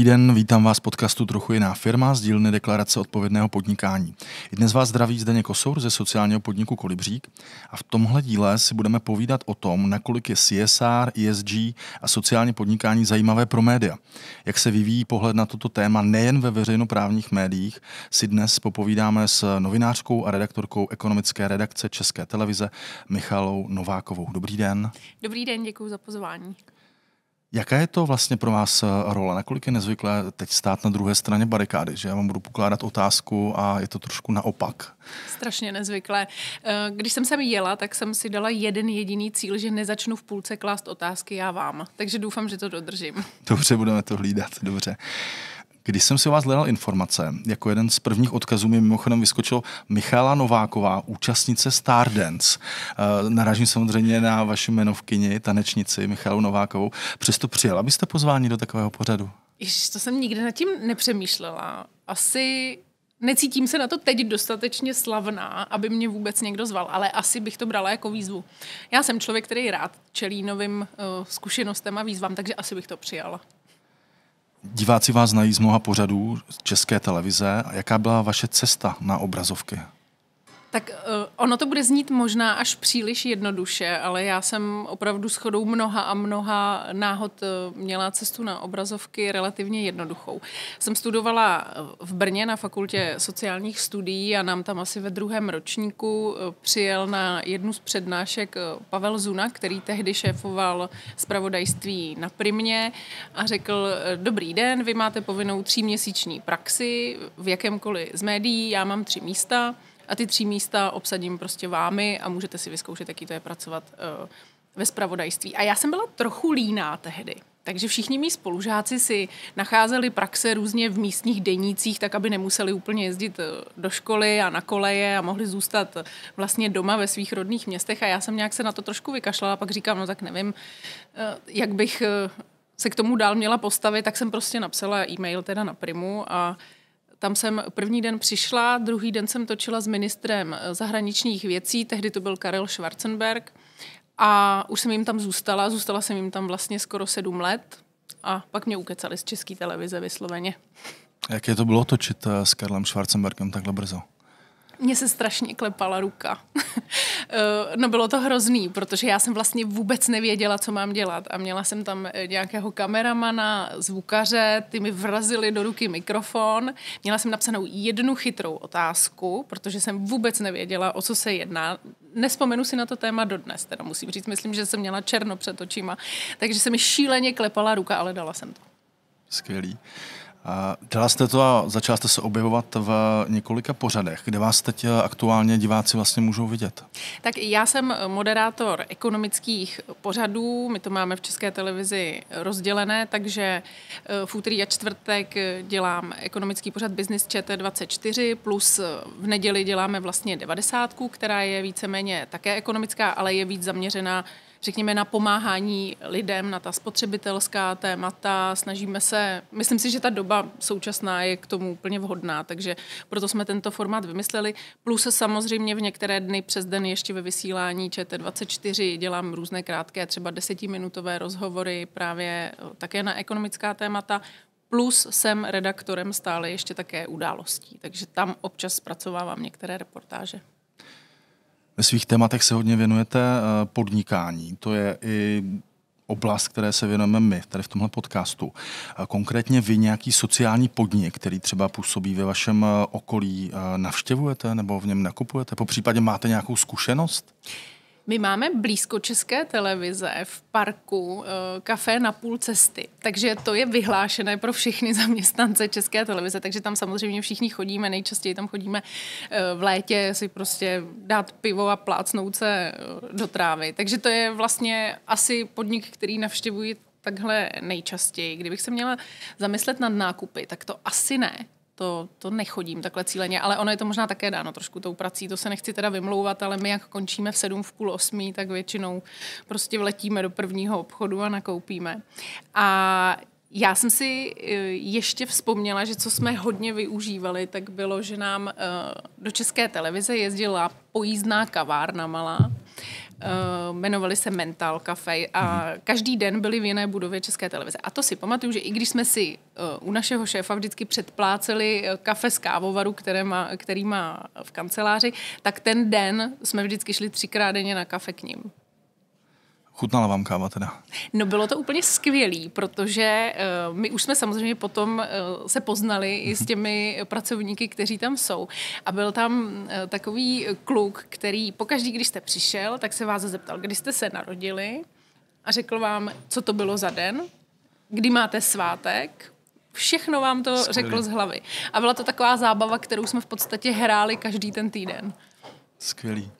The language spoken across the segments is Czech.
Dobrý den, vítám vás podcastu Trochu jiná firma z dílny deklarace odpovědného podnikání. I dnes vás zdraví Zdeněk Kosour ze sociálního podniku Kolibřík a v tomhle díle si budeme povídat o tom, nakolik je CSR, ESG a sociální podnikání zajímavé pro média. Jak se vyvíjí pohled na toto téma nejen ve veřejnoprávních médiích, si dnes popovídáme s novinářkou a redaktorkou ekonomické redakce České televize Michalou Novákovou. Dobrý den. Dobrý den, děkuji za pozvání. Jaká je to vlastně pro vás eh, role? Nakolik je nezvyklé teď stát na druhé straně barikády, že já vám budu pokládat otázku a je to trošku naopak? Strašně nezvyklé. Eh, když jsem sem jela, tak jsem si dala jeden jediný cíl, že nezačnu v půlce klást otázky já vám. Takže doufám, že to dodržím. Dobře, budeme to hlídat, dobře. Když jsem si o vás hledal informace, jako jeden z prvních odkazů mi mimochodem vyskočilo Michála Nováková, účastnice Stardance. Eh, Naražím samozřejmě na vaši jmenovkyni, tanečnici Michálu Novákovou. Přesto přijela byste pozvání do takového pořadu? Ježiš, to jsem nikdy nad tím nepřemýšlela. Asi necítím se na to teď dostatečně slavná, aby mě vůbec někdo zval, ale asi bych to brala jako výzvu. Já jsem člověk, který rád čelí novým uh, zkušenostem a výzvám, takže asi bych to přijala. Diváci vás znají z mnoha pořadů České televize. Jaká byla vaše cesta na obrazovky? Tak uh, ono to bude znít možná až příliš jednoduše, ale já jsem opravdu s chodou mnoha a mnoha náhod uh, měla cestu na obrazovky relativně jednoduchou. Jsem studovala v Brně na fakultě sociálních studií a nám tam asi ve druhém ročníku uh, přijel na jednu z přednášek uh, Pavel Zuna, který tehdy šéfoval zpravodajství na Primě a řekl, dobrý den, vy máte povinnou tříměsíční praxi v jakémkoliv z médií, já mám tři místa, a ty tři místa obsadím prostě vámi a můžete si vyzkoušet, jaký to je pracovat uh, ve spravodajství. A já jsem byla trochu líná tehdy. Takže všichni mý spolužáci si nacházeli praxe různě v místních denících, tak aby nemuseli úplně jezdit eh, do školy a na koleje a mohli zůstat vlastně doma ve svých rodných městech. A já jsem nějak se na to trošku vykašlala, pak říkám, no tak nevím, eh, jak bych se k tomu dál měla postavit, tak jsem prostě napsala e-mail teda na Primu a tam jsem první den přišla, druhý den jsem točila s ministrem eh, zahraničních věcí, tehdy to byl Karel Schwarzenberg a už jsem jim tam zůstala, zůstala jsem jim tam vlastně skoro sedm let a pak mě ukecali z české televize vysloveně. Jaké to bylo točit eh, s Karlem Schwarzenbergem takhle brzo? Mně se strašně klepala ruka. Eh, no bylo to hrozný, protože já jsem vlastně vůbec nevěděla, co mám dělat a měla jsem tam eh, nějakého kameramana, zvukaře, ty mi vrazili do ruky mikrofon, měla jsem napsanou jednu chytrou otázku, protože jsem vůbec nevěděla, o co se jedná. Nespomenu si na to téma dodnes, teda musím říct, myslím, že jsem měla černo před očima, takže se mi šíleně klepala ruka, ale dala jsem to. Skvělý. Dala jste to a začala jste se objevovat v několika pořadech. Kde vás teď aktuálně diváci vlastně můžou vidět? Tak já jsem moderátor ekonomických pořadů. My to máme v České televizi rozdělené, takže eh, v úterý a čtvrtek dělám ekonomický pořad Business ČT24, plus v neděli děláme vlastně 90, která je víceméně také ekonomická, ale je víc zaměřená řekněme, na pomáhání lidem, na ta spotřebitelská témata. Snažíme se, myslím si, že ta doba současná je k tomu úplně vhodná, takže proto jsme tento formát vymysleli. Plus samozřejmě v některé dny přes den ještě ve vysílání ČT24 dělám různé krátké, třeba desetiminutové rozhovory právě také na ekonomická témata. Plus jsem redaktorem stále ještě také událostí, takže tam občas zpracovávám některé reportáže. Ve svých tématech se hodně věnujete eh, podnikání. To je i oblast, které se věnujeme my tady v tomhle podcastu. Konkrétně vy nějaký sociální podnik, který třeba působí ve vašem eh, okolí, eh, navštěvujete nebo v něm nakupujete? Po případě máte nějakou zkušenost? My máme blízko české televize v parku uh, kafe na půl cesty, takže to je vyhlášené pro všechny zaměstnance české televize, takže tam samozřejmě všichni chodíme, nejčastěji tam chodíme uh, v létě si prostě dát pivo a plácnout se uh, do trávy. Takže to je vlastně asi podnik, který navštěvuji takhle nejčastěji. Kdybych se měla zamyslet nad nákupy, tak to asi ne to, to nechodím takhle cíleně, ale ono je to možná také dáno trošku tou prací, to se nechci teda vymlouvat, ale my jak končíme v sedm, v půl osmí, tak většinou prostě vletíme do prvního obchodu a nakoupíme. A já jsem si eh, ještě vzpomněla, že co jsme hodně využívali, tak bylo, že nám eh, do české televize jezdila pojízdná kavárna malá Uh, jmenovali se Mental Cafe a mm. každý den byli v jiné budově České televize. A to si pamatuju, že i když jsme si uh, u našeho šéfa vždycky předpláceli kafe z kávovaru, které má, který má v kanceláři, tak ten den jsme vždycky šli třikrát denně na kafe k ním. Chutnala vám káva teda? No bylo to úplně skvělý, protože uh, my už jsme samozřejmě potom uh, se poznali i s těmi pracovníky, kteří tam jsou. A byl tam uh, takový kluk, který pokaždý, když jste přišel, tak se vás zeptal, kdy jste se narodili a řekl vám, co to bylo za den, kdy máte svátek, všechno vám to Skvělý. řekl z hlavy. A byla to taková zábava, kterou jsme v podstatě hráli každý ten týden. Skvělý.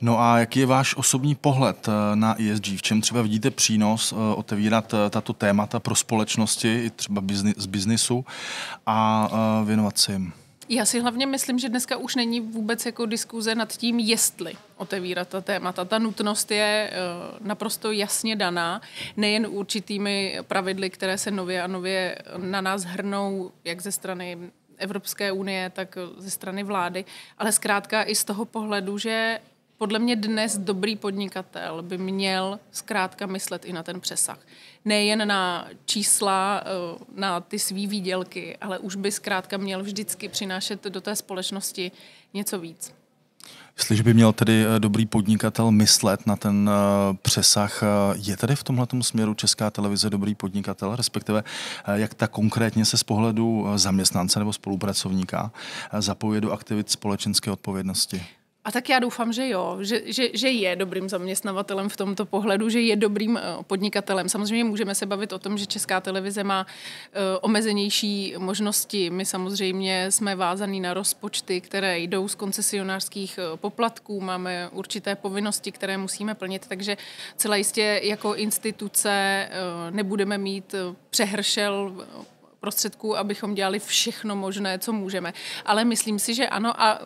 No a jaký je váš osobní pohled eh, na ESG? V čem třeba vidíte přínos eh, otevírat eh, tato témata pro společnosti, i třeba z biznisu a věnovat se jim? Já si hlavně myslím, že dneska už není vůbec jako diskuze nad tím, jestli otevírat ta témata. Ta nutnost je naprosto jasně daná, nejen určitými pravidly, které se nově a nově na nás hrnou, jak ze strany Evropské unie, tak ze strany vlády, ale zkrátka i z toho pohledu, že podle mě dnes dobrý podnikatel by měl zkrátka myslet i na ten přesah. Nejen na čísla, eh, na ty svý výdělky, ale už by zkrátka měl vždycky přinášet do té společnosti něco víc. Jestliže by měl tedy eh, dobrý podnikatel myslet na ten eh, přesah, je tedy v tomhle směru Česká televize dobrý podnikatel, respektive jak ta konkrétně se z pohledu zaměstnance nebo spolupracovníka zapojuje do aktivit společenské odpovědnosti? A tak já doufám, že jo, že, že, že je dobrým zaměstnavatelem v tomto pohledu, že je dobrým eh, podnikatelem. Samozřejmě můžeme se bavit o tom, že Česká televize má uh, omezenější možnosti. My samozřejmě jsme vázaní na rozpočty, které jdou z koncesionářských eh, poplatků, máme určité povinnosti, které musíme plnit, takže celá jistě jako instituce nebudeme mít přehršel prostředků, abychom dělali všechno možné, co můžeme. Ale myslím si, že ano a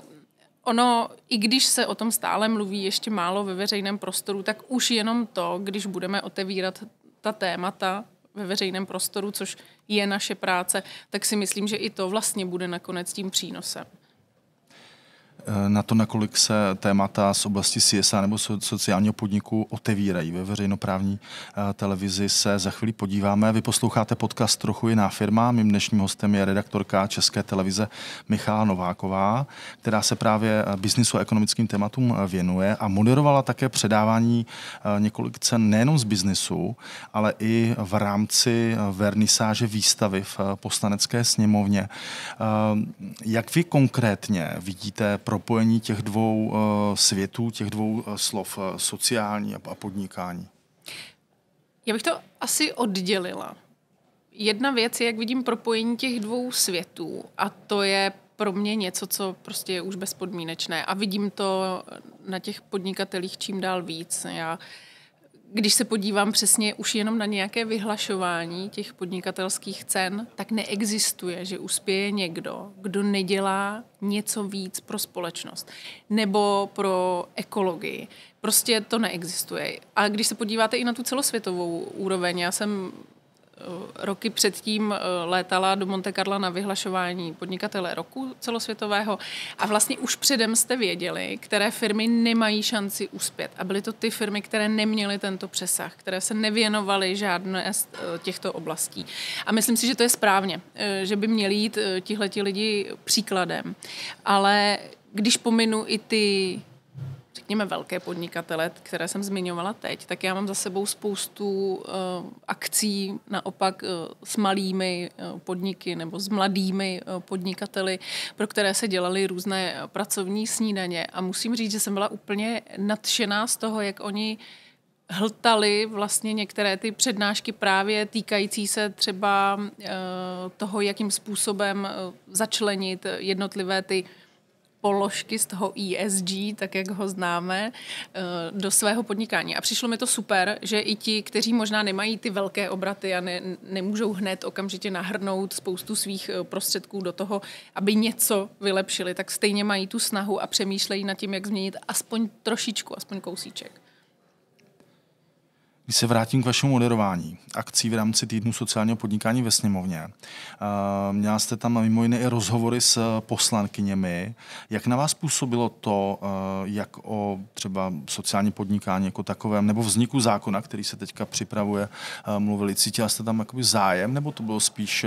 Ono, i když se o tom stále mluví ještě málo ve veřejném prostoru, tak už jenom to, když budeme otevírat ta témata ve veřejném prostoru, což je naše práce, tak si myslím, že i to vlastně bude nakonec tím přínosem na to, nakolik se témata z oblasti CSA nebo sociálního podniku otevírají ve veřejnoprávní eh, televizi, se za chvíli podíváme. Vy posloucháte podcast Trochu jiná firma. Mým dnešním hostem je redaktorka České televize Michála Nováková, která se právě eh, biznisu a ekonomickým tématům eh, věnuje a moderovala také předávání několik cen nejenom z biznisu, ale i v rámci vernisáže výstavy v poslanecké sněmovně. Jak vy konkrétně vidíte propojení těch dvou uh, světů, těch dvou uh, slov, uh, sociální a, a podnikání? Já bych to asi oddělila. Jedna věc je, jak vidím propojení těch dvou světů a to je pro mě něco, co prostě je už bezpodmínečné a vidím to na těch podnikatelích čím dál víc. Já uh, když se podívám přesně už jenom na nějaké vyhlašování těch podnikatelských cen, tak neexistuje, že uspěje někdo, kdo nedělá něco víc pro společnost nebo pro ekologii. Prostě to neexistuje. A když se podíváte i na tu celosvětovou úroveň, já jsem roky předtím eh, létala do Monte Carlo na vyhlašování podnikatele roku celosvětového a vlastně už předem jste věděli, které firmy nemají šanci uspět. A byly to ty firmy, které neměly tento přesah, které se nevěnovaly žádné z eh, těchto oblastí. A myslím si, že to je správně, že by měli jít tihleti lidi příkladem. Ale když pominu i ty řekněme, velké podnikatele, které jsem zmiňovala teď, tak já mám za sebou spoustu uh, akcí naopak uh, s malými uh, podniky nebo s mladými uh, podnikateli, pro které se dělaly různé pracovní snídaně. A musím říct, že jsem byla úplně nadšená z toho, jak oni hltali vlastně některé ty přednášky právě týkající se třeba toho, jakým způsobem začlenit jednotlivé ty položky z toho ESG, tak jak ho známe, eh, do svého podnikání. A přišlo mi to super, že i ti, kteří možná nemají ty velké obraty a ne, nemůžou hned okamžitě nahrnout spoustu svých eh, prostředků do toho, aby něco vylepšili, tak stejně mají tu snahu a přemýšlejí nad tím, jak změnit aspoň trošičku, aspoň kousíček. Když se vrátím k vašemu moderování akcí v rámci týdnu sociálního podnikání ve sněmovně, měla jste tam mimo jiné i rozhovory s poslankyněmi. Jak na vás působilo to, jak o třeba sociální podnikání jako takovém, nebo vzniku zákona, který se teďka připravuje, mluvili? Cítila jste tam jakoby zájem, nebo to bylo spíš,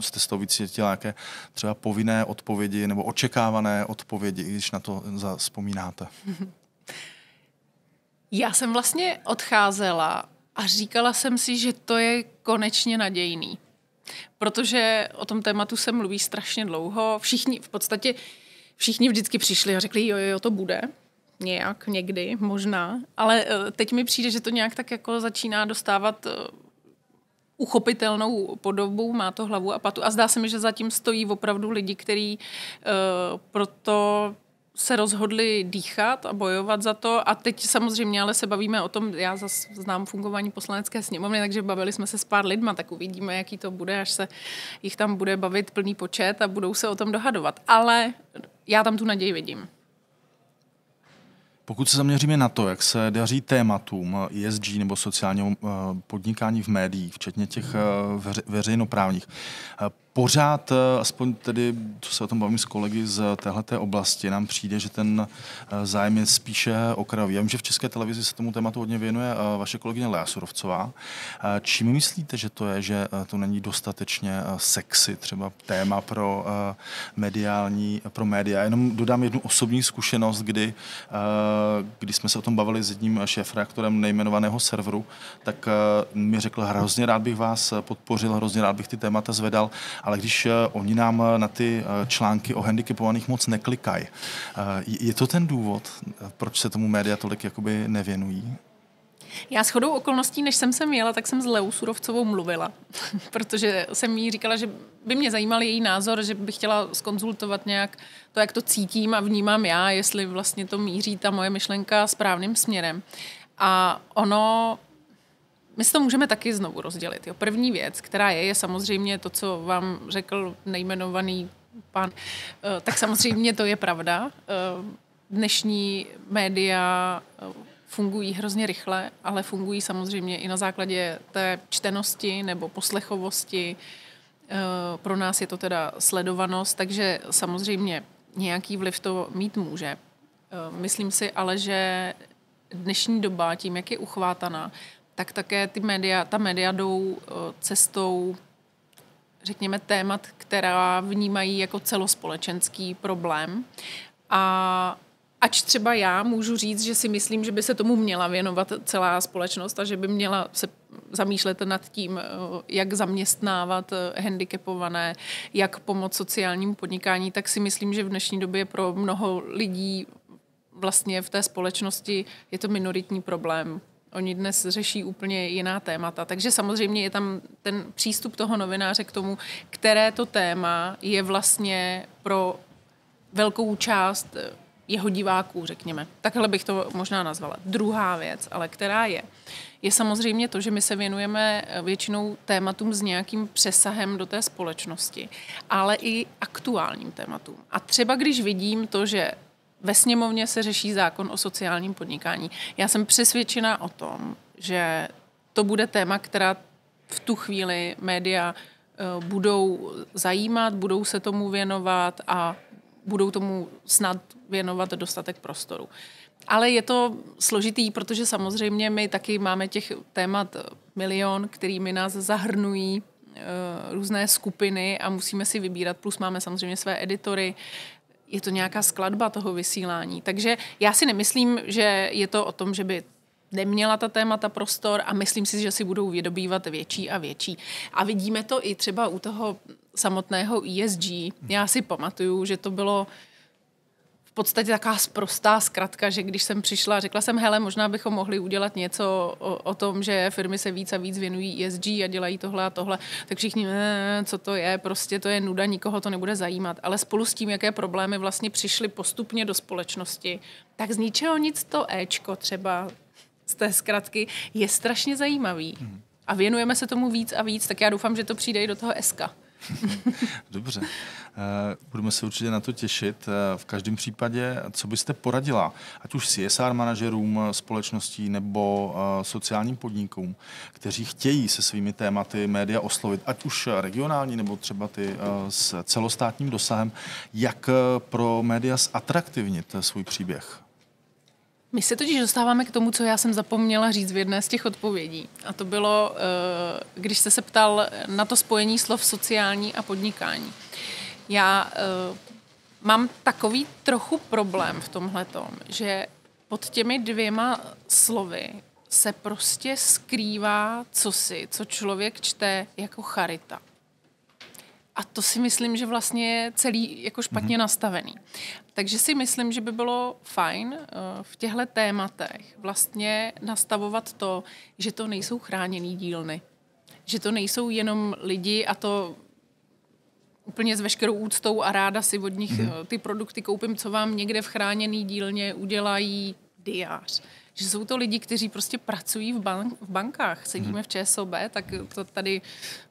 jste z toho vycítila nějaké třeba povinné odpovědi nebo očekávané odpovědi, když na to vzpomínáte? Já jsem vlastně odcházela a říkala jsem si, že to je konečně nadějný. Protože o tom tématu se mluví strašně dlouho. Všichni, v podstatě všichni vždycky přišli a řekli, jo, jo, to bude. Nějak, někdy, možná. Ale eh, teď mi přijde, že to nějak tak jako začíná dostávat eh, uchopitelnou podobu, má to hlavu a patu. A zdá se mi, že zatím stojí opravdu lidi, kteří uh, proto se rozhodli dýchat a bojovat za to. A teď samozřejmě ale se bavíme o tom, já zase znám fungování poslanecké sněmovny, takže bavili jsme se s pár lidma, tak uvidíme, jaký to bude, až se jich tam bude bavit plný počet a budou se o tom dohadovat. Ale já tam tu naději vidím. Pokud se zaměříme na to, jak se daří tématům ESG nebo sociálního eh, podnikání v médiích, včetně těch eh, veřejnoprávních, eh, pořád, eh, aspoň tedy, co se o tom bavím s kolegy z téhleté oblasti, nám přijde, že ten eh, zájem je spíše okrajový. Já vím, že v České televizi se tomu tématu hodně věnuje eh, vaše kolegyně Lea Surovcová. Čím myslíte, že to je, že to není dostatečně sexy, třeba téma pro mediální, pro média? Jenom dodám jednu osobní zkušenost, kdy, kdy jsme se o tom bavili s jedním šéf-reaktorem nejmenovaného serveru, tak mi řekl, hrozně rád bych vás podpořil, hrozně rád bych ty témata zvedal, ale když eh, oni nám eh, na ty eh, články o handicapovaných moc neklikají. Je to ten důvod, proč se tomu média tolik jakoby nevěnují? Já s chodou okolností, než jsem sem jela, tak jsem s Leou Surovcovou mluvila, protože jsem jí říkala, že by mě zajímal její názor, že bych chtěla skonzultovat nějak to, jak to cítím a vnímám já, jestli vlastně to míří ta moje myšlenka správným směrem. A ono my si to můžeme taky znovu rozdělit. Jo. První věc, která je, je samozřejmě to, co vám řekl nejmenovaný pan. Eh, tak samozřejmě to je pravda. Eh, dnešní média eh, fungují hrozně rychle, ale fungují samozřejmě i na základě té čtenosti nebo poslechovosti. Pro nás je to teda sledovanost, takže samozřejmě nějaký vliv to mít může. Myslím si ale, že dnešní doba, tím, jak je uchvátaná, tak také ty média, ta média jdou eh, cestou řekněme, témat, která vnímají jako celospolečenský problém. A ač třeba já můžu říct, že si myslím, že by se tomu měla věnovat celá společnost a že by měla se zamýšlet nad tím, eh, jak zaměstnávat eh, handicapované, jak pomoct sociálnímu podnikání, tak si myslím, že v dnešní době pro mnoho lidí vlastně v té společnosti je to minoritní problém. Oni dnes řeší úplně jiná témata. Takže samozřejmě je tam ten přístup toho novináře k tomu, které to téma je vlastně pro velkou část jeho diváků, řekněme. Takhle bych to možná nazvala. Druhá věc, ale která je, je samozřejmě to, že my se věnujeme většinou tématům s nějakým přesahem do té společnosti, ale i aktuálním tématům. A třeba když vidím to, že ve sněmovně se řeší zákon o sociálním podnikání. Já jsem přesvědčena o tom, že to bude téma, která v tu chvíli média eh, budou zajímat, budou se tomu věnovat a budou tomu snad věnovat dostatek prostoru. Ale je to složitý, protože samozřejmě my taky máme těch témat milion, kterými nás zahrnují eh, různé skupiny a musíme si vybírat. Plus máme samozřejmě své editory, je to nějaká skladba toho vysílání. Takže já si nemyslím, že je to o tom, že by neměla ta témata prostor a myslím si, že si budou vydobývat větší a větší. A vidíme to i třeba u toho samotného ESG. Já si pamatuju, že to bylo podstatě taková sprostá zkratka, že když jsem přišla, řekla jsem, hele, možná bychom mohli udělat něco o, o tom, že firmy se víc a víc věnují ESG a dělají tohle a tohle, tak všichni, ne, co to je, prostě to je nuda, nikoho to nebude zajímat. Ale spolu s tím, jaké problémy vlastně přišly postupně do společnosti, tak z ničeho nic to Ečko třeba z té zkratky je strašně zajímavý. A věnujeme se tomu víc a víc, tak já doufám, že to přijde i do toho SK Dobře. Eh, budeme se určitě na to těšit. Eh, v každém případě, co byste poradila, ať už CSR manažerům společností nebo eh, sociálním podnikům, kteří chtějí se svými tématy média oslovit, ať už regionální nebo třeba ty s celostátním dosahem, jak pro média zatraktivnit svůj příběh? My se totiž dostáváme k tomu, co já jsem zapomněla říct v jedné z těch odpovědí. A to bylo, eh, když jste se ptal na to spojení slov sociální a podnikání. Já eh, mám takový trochu problém v tomhle tom, že pod těmi dvěma slovy se prostě skrývá cosi, co člověk čte jako charita. A to si myslím, že vlastně je celý jako špatně mm-hmm. nastavený. Takže si myslím, že by bylo fajn uh, v těchto tématech vlastně nastavovat to, že to nejsou chráněný dílny. Že to nejsou jenom lidi a to úplně s veškerou úctou a ráda si od nich mm-hmm. ty produkty koupím, co vám někde v chráněný dílně udělají diář že jsou to lidi, kteří prostě pracují v, bank, v bankách. Sedíme hmm. v ČSOB, tak to tady,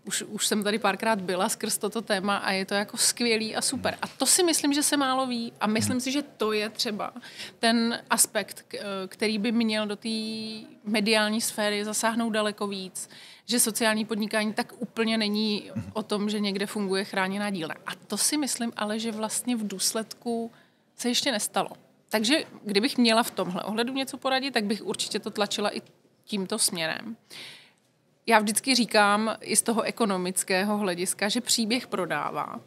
už, už jsem tady párkrát byla skrz toto téma a je to jako skvělý a super. A to si myslím, že se málo ví a myslím hmm. si, že to je třeba ten aspekt, který by měl do té mediální sféry zasáhnout daleko víc že sociální podnikání tak úplně není o tom, že někde funguje chráněná dílna. A to si myslím ale, že vlastně v důsledku se ještě nestalo. Takže kdybych měla v tomhle ohledu něco poradit, tak bych určitě to tlačila i tímto směrem. Já vždycky říkám i z toho ekonomického hlediska, že příběh prodává.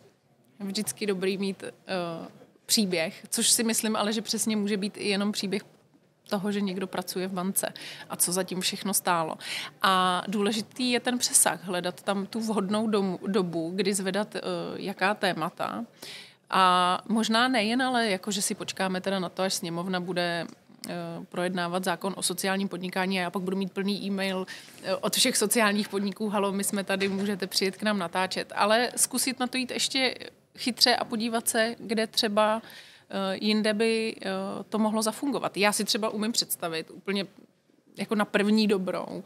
Vždycky dobrý mít uh, příběh, což si myslím ale, že přesně může být i jenom příběh toho, že někdo pracuje v bance a co zatím všechno stálo. A důležitý je ten přesah, hledat tam tu vhodnou domu, dobu, kdy zvedat uh, jaká témata. Uh, a možná nejen, ale jako, že si počkáme teda na to, až sněmovna bude eh, projednávat zákon o sociálním podnikání a já pak budu mít plný e-mail eh, od všech sociálních podniků, halo, my jsme tady, můžete přijet k nám natáčet, ale zkusit na to jít ještě chytře a podívat se, kde třeba eh, jinde by to mohlo zafungovat. Já si třeba umím představit úplně jako na první dobrou.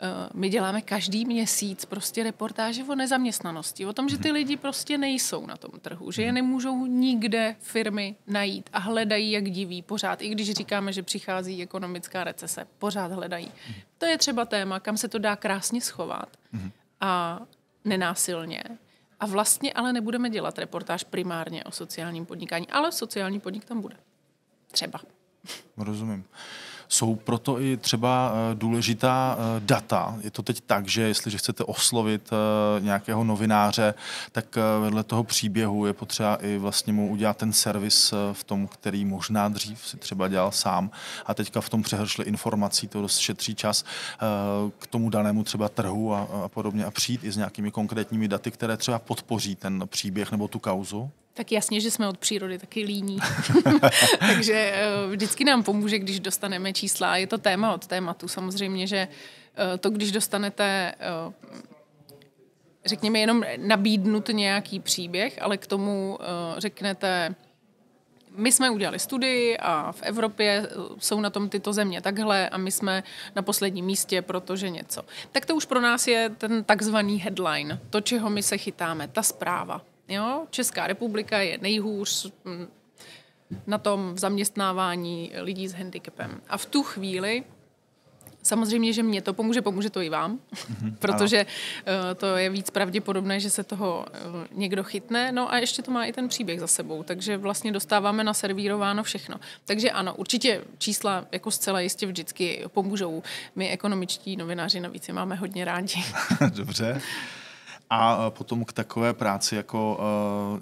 Eh, my děláme každý měsíc prostě reportáže o nezaměstnanosti, o tom, že ty lidi prostě nejsou na tom trhu, že je nemůžou nikde firmy najít a hledají jak diví pořád, i když říkáme, že přichází ekonomická recese, pořád hledají. To je třeba téma, kam se to dá krásně schovat a nenásilně. A vlastně ale nebudeme dělat reportáž primárně o sociálním podnikání, ale sociální podnik tam bude. Třeba. Rozumím. Jsou proto i třeba eh, důležitá eh, data. Je to teď tak, že jestliže chcete oslovit eh, nějakého novináře, tak vedle toho příběhu je potřeba i vlastně mu udělat ten servis v tom, který možná dřív si třeba dělal sám a teďka v tom přehršli informací, to dost šetří čas k tomu danému třeba trhu a, a podobně a přijít i s nějakými konkrétními daty, které třeba podpoří ten příběh nebo tu kauzu? Tak jasně, že jsme od přírody taky líní. Takže eh, vždycky nám pomůže, když dostaneme čísla. Je to téma od tématu. Samozřejmě, že eh, to, když dostanete eh, řekněme jenom nabídnut nějaký příběh, ale k tomu řeknete, my jsme udělali studii a v Evropě jsou na tom tyto země takhle a my jsme na posledním místě, protože něco. Tak to už pro nás je ten takzvaný headline, to, čeho my se chytáme, ta zpráva. Jo? Česká republika je nejhůř mm, na tom v zaměstnávání lidí s handicapem. A v tu chvíli Samozřejmě, že mě to pomůže, pomůže to i vám, mm-hmm, protože uh, to je víc pravděpodobné, že se toho uh, někdo chytne. No a ještě to má i ten příběh za sebou, takže vlastně dostáváme na servírováno všechno. Takže ano, určitě čísla jako zcela jistě vždycky pomůžou. My ekonomičtí novináři navíc je máme hodně rádi. Dobře. A potom k takové práci jako,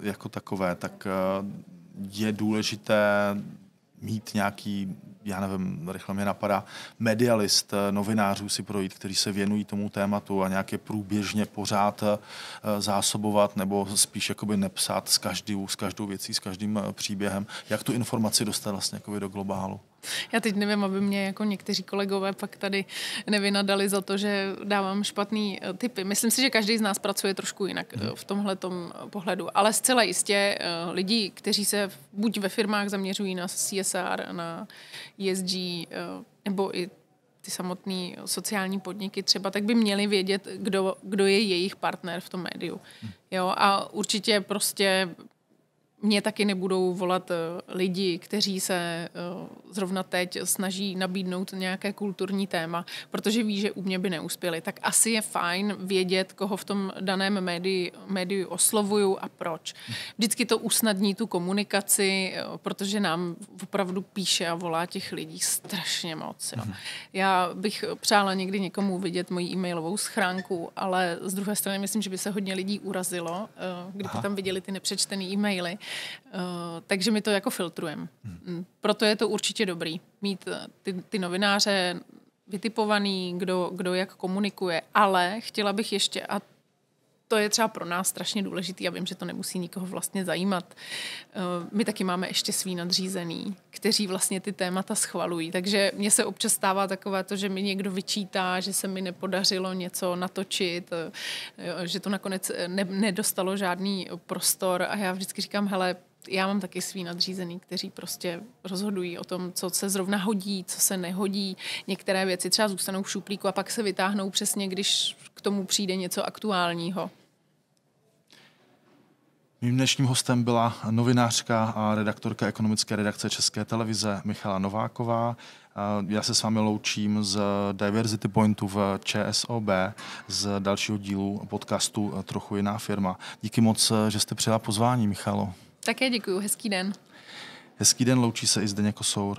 eh, jako takové, tak eh, je důležité mít nějaký, já nevím, rychle mě napadá, medialist novinářů si projít, kteří se věnují tomu tématu a nějaké průběžně pořád zásobovat nebo spíš jakoby nepsat s každou, s každou věcí, s každým příběhem. Jak tu informaci dostat vlastně do globálu? Já teď nevím, aby mě jako někteří kolegové pak tady nevynadali za to, že dávám špatný eh, typy. Myslím si, že každý z nás pracuje trošku jinak eh, v tomhle pohledu, ale zcela jistě eh, lidi, kteří se buď ve firmách zaměřují na CSR, na ESG, nebo i ty samotné sociální podniky třeba, tak by měli vědět, kdo, kdo je jejich partner v tom médiu. Hm. Jo, a určitě prostě mě taky nebudou volat eh, lidi, kteří se eh, zrovna teď snaží nabídnout nějaké kulturní téma, protože ví, že u mě by neuspěli. Tak asi je fajn vědět, koho v tom daném médiu, médiu oslovuju a proč. Vždycky to usnadní tu komunikaci, eh, protože nám opravdu píše a volá těch lidí strašně moc. Jo. Mhm. Já bych přála někdy někomu vidět moji e-mailovou schránku, ale z druhé strany myslím, že by se hodně lidí urazilo, kdyby Aha. tam viděli ty nepřečtené e-maily. Uh, takže my to jako filtrujeme. Hmm. Proto je to určitě dobrý mít eh, ty, ty novináře vytipovaný, kdo, kdo jak komunikuje, ale chtěla bych ještě, a to je třeba pro nás strašně důležitý, já vím, že to nemusí nikoho vlastně zajímat. Eh, my taky máme ještě svý nadřízený, kteří vlastně ty témata schvalují. Takže mně se občas stává takové to, že mi někdo vyčítá, že se mi nepodařilo něco natočit, eh, že to nakonec ne, nedostalo žádný prostor a já vždycky říkám, hele, já mám taky svý nadřízený, kteří prostě rozhodují o tom, co se zrovna hodí, co se nehodí. Některé věci třeba zůstanou v šuplíku a pak se vytáhnou přesně, když k tomu přijde něco aktuálního. Mým dnešním hostem byla novinářka a redaktorka ekonomické redakce České televize Michala Nováková. Já se s vámi loučím z Diversity Pointu v ČSOB, z dalšího dílu podcastu Trochu jiná firma. Díky moc, že jste přijala pozvání, Michalo. Také děkuji, hezký den. Hezký den, loučí se i Zdeněk Kosour.